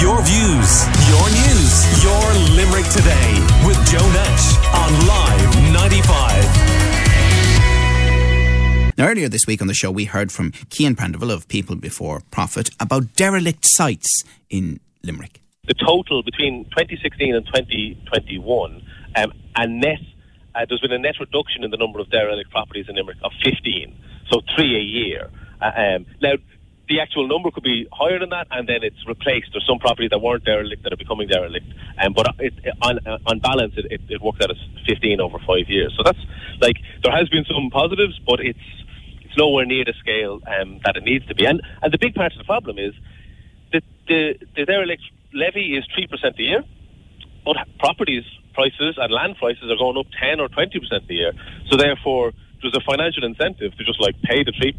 Your views, your news, your Limerick today with Joe Nash on Live 95. Now, earlier this week on the show, we heard from Cian Prendeville of People Before Profit about derelict sites in Limerick. The total between 2016 and 2021, um, a net, uh, there's been a net reduction in the number of derelict properties in Limerick of 15, so three a year. Uh, um, now, the actual number could be higher than that, and then it's replaced. There's some properties that weren't derelict that are becoming derelict, um, but it, on, on balance, it, it, it worked out as 15 over five years. So that's like there has been some positives, but it's it's nowhere near the scale um, that it needs to be. And and the big part of the problem is that the the derelict levy is three percent a year, but properties prices and land prices are going up 10 or 20 percent a year. So therefore there's a financial incentive to just like pay the 3%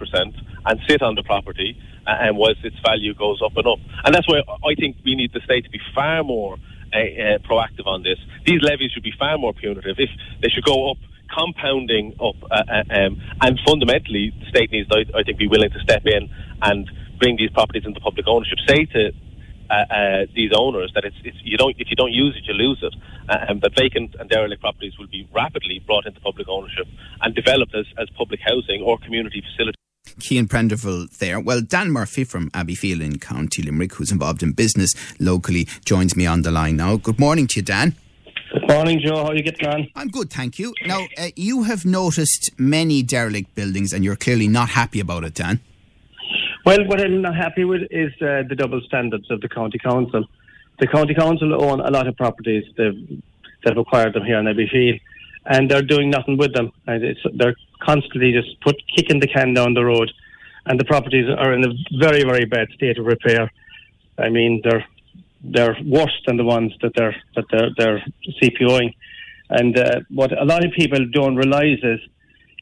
and sit on the property uh, and whilst its value goes up and up. And that's why I think we need the state to be far more uh, uh, proactive on this. These levies should be far more punitive. If they should go up compounding up, uh, uh, um, and fundamentally, the state needs, I, I think, be willing to step in and bring these properties into public ownership. Say to uh, uh, these owners that it's, it's, you don't if you don't use it you lose it uh, and that vacant and derelict properties will be rapidly brought into public ownership and developed as, as public housing or community facilities. Cian Prendeville there. Well, Dan Murphy from Abbeyfeale in County Limerick, who's involved in business locally, joins me on the line now. Good morning to you, Dan. Good morning, Joe. How are you getting on? I'm good, thank you. Now, uh, you have noticed many derelict buildings and you're clearly not happy about it, Dan. Well, what I'm not happy with is uh, the double standards of the county council. The county council own a lot of properties. They've, they've acquired them here in Abbeyfeale, and they're doing nothing with them. They're constantly just put kicking the can down the road, and the properties are in a very, very bad state of repair. I mean, they're they're worse than the ones that they're that they're they're CPOing. And uh, what a lot of people don't realise is,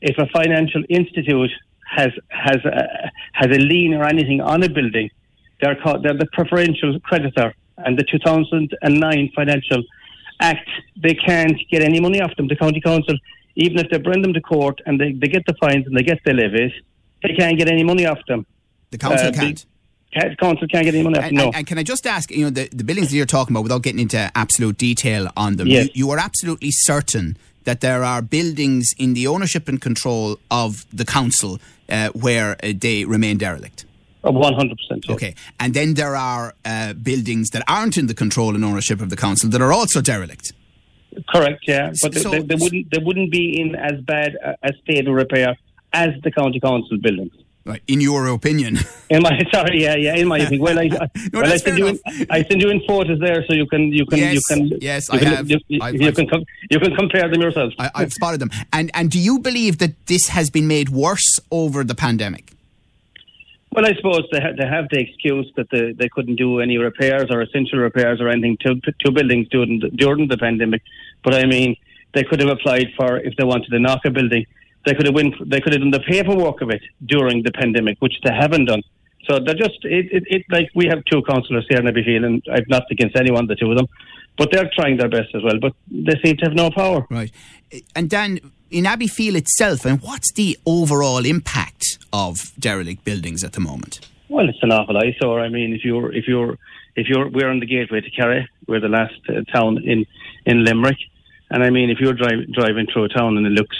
if a financial institute has has a, has a lien or anything on a building, they're called they're the preferential creditor, and the 2009 Financial Act they can't get any money off them. The county council, even if they bring them to court and they, they get the fines and they get the levies, they can't get any money off them. The council uh, can't. The, council can't get any money off and, no. And, and, can I just ask, you know, the, the buildings that you're talking about, without getting into absolute detail on them, yes. you, you are absolutely certain that there are buildings in the ownership and control of the council uh, where uh, they remain derelict. One hundred percent. Okay, and then there are uh, buildings that aren't in the control and ownership of the council that are also derelict. Correct. Yeah, but So- they, they, wouldn't they wouldn't be in as bad a, a state of repair as the county council buildings. Right, in your opinion. In my sorry, yeah, yeah. In my opinion, well, I, I No, well, I send you in, I send you in photos there, so you can you can you can yes, you I can, have. You, you, I've- you I've- can com- you can compare them yourself. I, I've spotted them. And and do you believe that this has been made worse over the pandemic? Well, I suppose they, ha- they have the excuse that they, they couldn't do any repairs or essential repairs or anything to, to buildings during the, during the pandemic. But I mean, they could have applied for if they wanted to knock a building. They could have win, They could have done the paperwork of it during the pandemic, which they haven't done. So they're just it, it, it like we have two councillors here in Abbeyfeale, and I've not against anyone, the two of them, but they're trying their best as well. But they seem to have no power. Right. And Dan, in Abbeyfeale itself, and what's the overall impact of derelict buildings at the moment? Well, it's an awful eyesore. I mean, if you're if you're if you're we're on the gateway to Kerry, we're the last uh, town in in Limerick, and I mean, if you're dri- driving through a town and it looks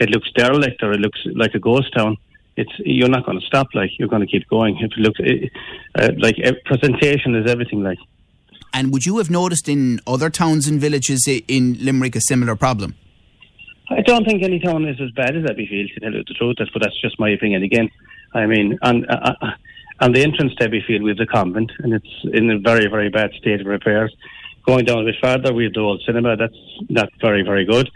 it looks derelict or it looks like a ghost town, it's you're not going to stop. Like you're going to keep going. If it looks uh, like uh, presentation is everything. Like And would you have noticed in other towns and villages in Limerick a similar problem? I don't think any town is as bad as Abbeyfeale, to tell you the truth. That's, but that's just my opinion. Again, I mean, on, uh, uh, on the entrance to Abbeyfeale, we have the convent, and it's in a very, very bad state of repairs. Going down a bit further, we have the old cinema. That's not very, very good.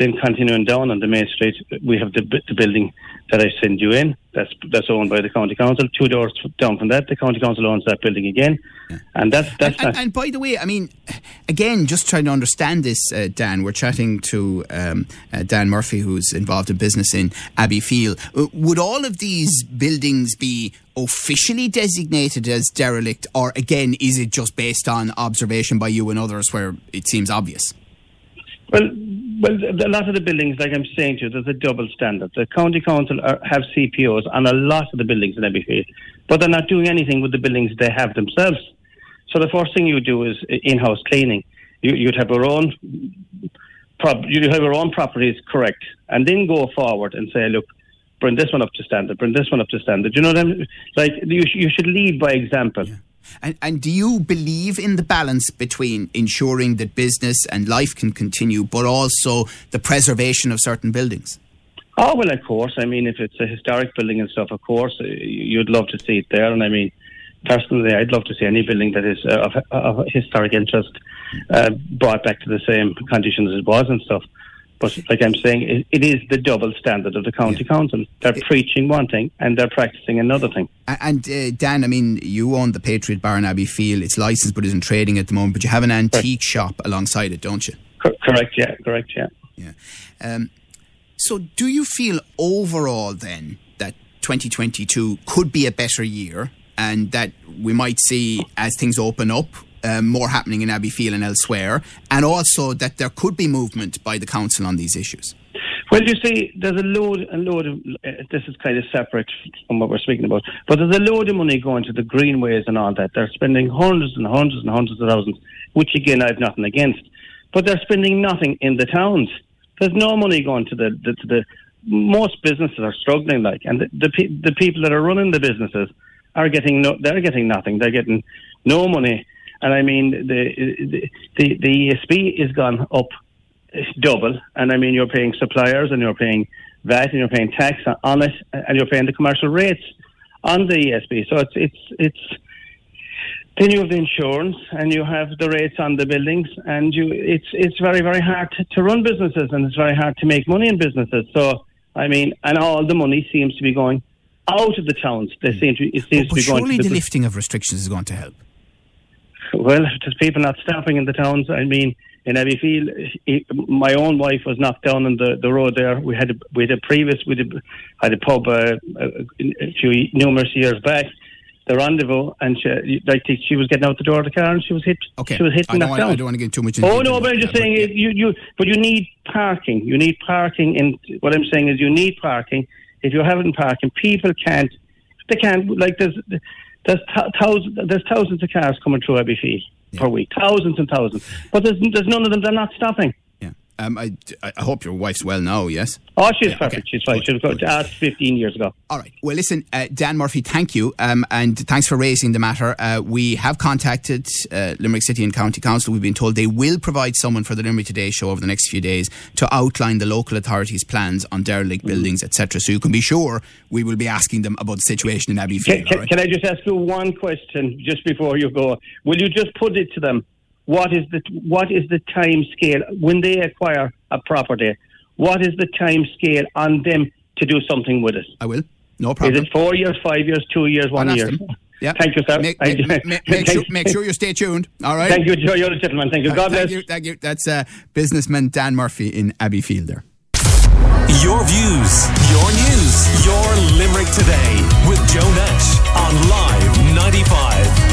Then continuing down on the main street, we have the, the building that I send you in. That's that's owned by the county council. Two doors down from that, the county council owns that building again, and that's that's And, not. and by the way, I mean, again, just trying to understand this, uh, Dan, we're chatting to um, uh, Dan Murphy, who's involved in business in Abbeyfeale. Uh, would all of these buildings be officially designated as derelict, or again, is it just based on observation by you and others where it seems obvious? Well, well, a lot of the buildings, like I'm saying to you, there's a double standard. The county council are, have CPOs on a lot of the buildings in Abbeyfeale, but they're not doing anything with the buildings they have themselves. So the first thing you do is uh, in-house cleaning. You, you'd have your own prop, you'd have your own properties correct, and then go forward and say, look, bring this one up to standard, bring this one up to standard. You know what I mean? Like you, you should lead by example. Yeah. And, and do you believe in the balance between ensuring that business and life can continue, but also the preservation of certain buildings? Oh well, of course. I mean, if it's a historic building and stuff, of course, uh, you'd love to see it there. And I mean, personally, I'd love to see any building that is uh, of, of historic interest uh, brought back to the same condition as it was and stuff. But like I'm saying, it, it is the double standard of the county yeah. council. They're it, preaching one thing and they're practicing another thing. And uh, Dan, I mean, you own the Patriot Bar in Abbeyfeale. It's licensed but isn't trading at the moment. But you have an antique shop alongside it, don't you? Co- correct. Yeah. Correct. Yeah. Yeah. Um, so, do you feel overall then that 2022 could be a better year, and that we might see as things open up um, more happening in Abbeyfeale and elsewhere, and also that there could be movement by the council on these issues? Well, you see, there's a load, a load of. Uh, this is kind of separate from what we're speaking about, but there's a load of money going to the greenways and all that. They're spending hundreds and hundreds and hundreds of thousands, which again I've nothing against, but they're spending nothing in the towns. There's no money going to the, the to the. Most businesses are struggling, like, and the the, the people that are running the businesses are getting no. They're getting nothing. They're getting no money and I mean, the the the ESB is gone up double, and I mean, you're paying suppliers and you're paying VAT and you're paying tax on it, and you're paying the commercial rates on the ESB. So it's it's it's. Then you have the insurance, and you have the rates on the buildings, and you it's it's very very hard to, to run businesses, and it's very hard to make money in businesses. So I mean, and all the money seems to be going out of the towns. They hmm. seem to it seems but to be going. Surely the, the lifting of restrictions is going to help. Well, there's people not stopping in the towns. I mean, in Abbeyfeale, my own wife was knocked down on the, the road there. We had a, we had a previous, we had a pub uh, a few numerous years back. The rendezvous, and she, like she was getting out the door of the car, and she was hit. Okay, she was hit I don't, want, I don't want to get too much. Into oh no, but I'm just saying, but, yeah. you you, but you need parking. You need parking, and what I'm saying is, you need parking. If you haven't parking, people can't. They can't. Like there's there's thousands, there's thousands of cars coming through Abbeyfeale yeah. per week, thousands and thousands. But there's there's none of them. They're not stopping. Um, I, I hope your wife's well now. Yes. Oh, she's yeah, perfect. Okay. She's fine. She was asked 15 years ago. All right. Well, listen, uh, Dan Murphy, thank you, um, and thanks for raising the matter. Uh, we have contacted uh, Limerick City and County Council. We've been told they will provide someone for the Limerick Today show over the next few days to outline the local authorities' plans on derelict mm. buildings, etc. So you can be sure we will be asking them about the situation in Abbeyfeale. Can, can, right? can I just ask you one question just before you go? Will you just put it to them? what is the what is the time scale when they acquire a property? What is the time scale on them to do something with it? I will. No problem. Is it four years, five years, two years, one year? Yeah. Thank you, sir. Make. Make, make, make, sure, make, sure, you stay tuned. All right. Thank you, you're a gentleman. Thank you. God thank bless. You, thank you. That's uh, businessman Dan Murphy in Abbey Fielder. Your views, your news, your Limerick today with Joe Nash on Live 95.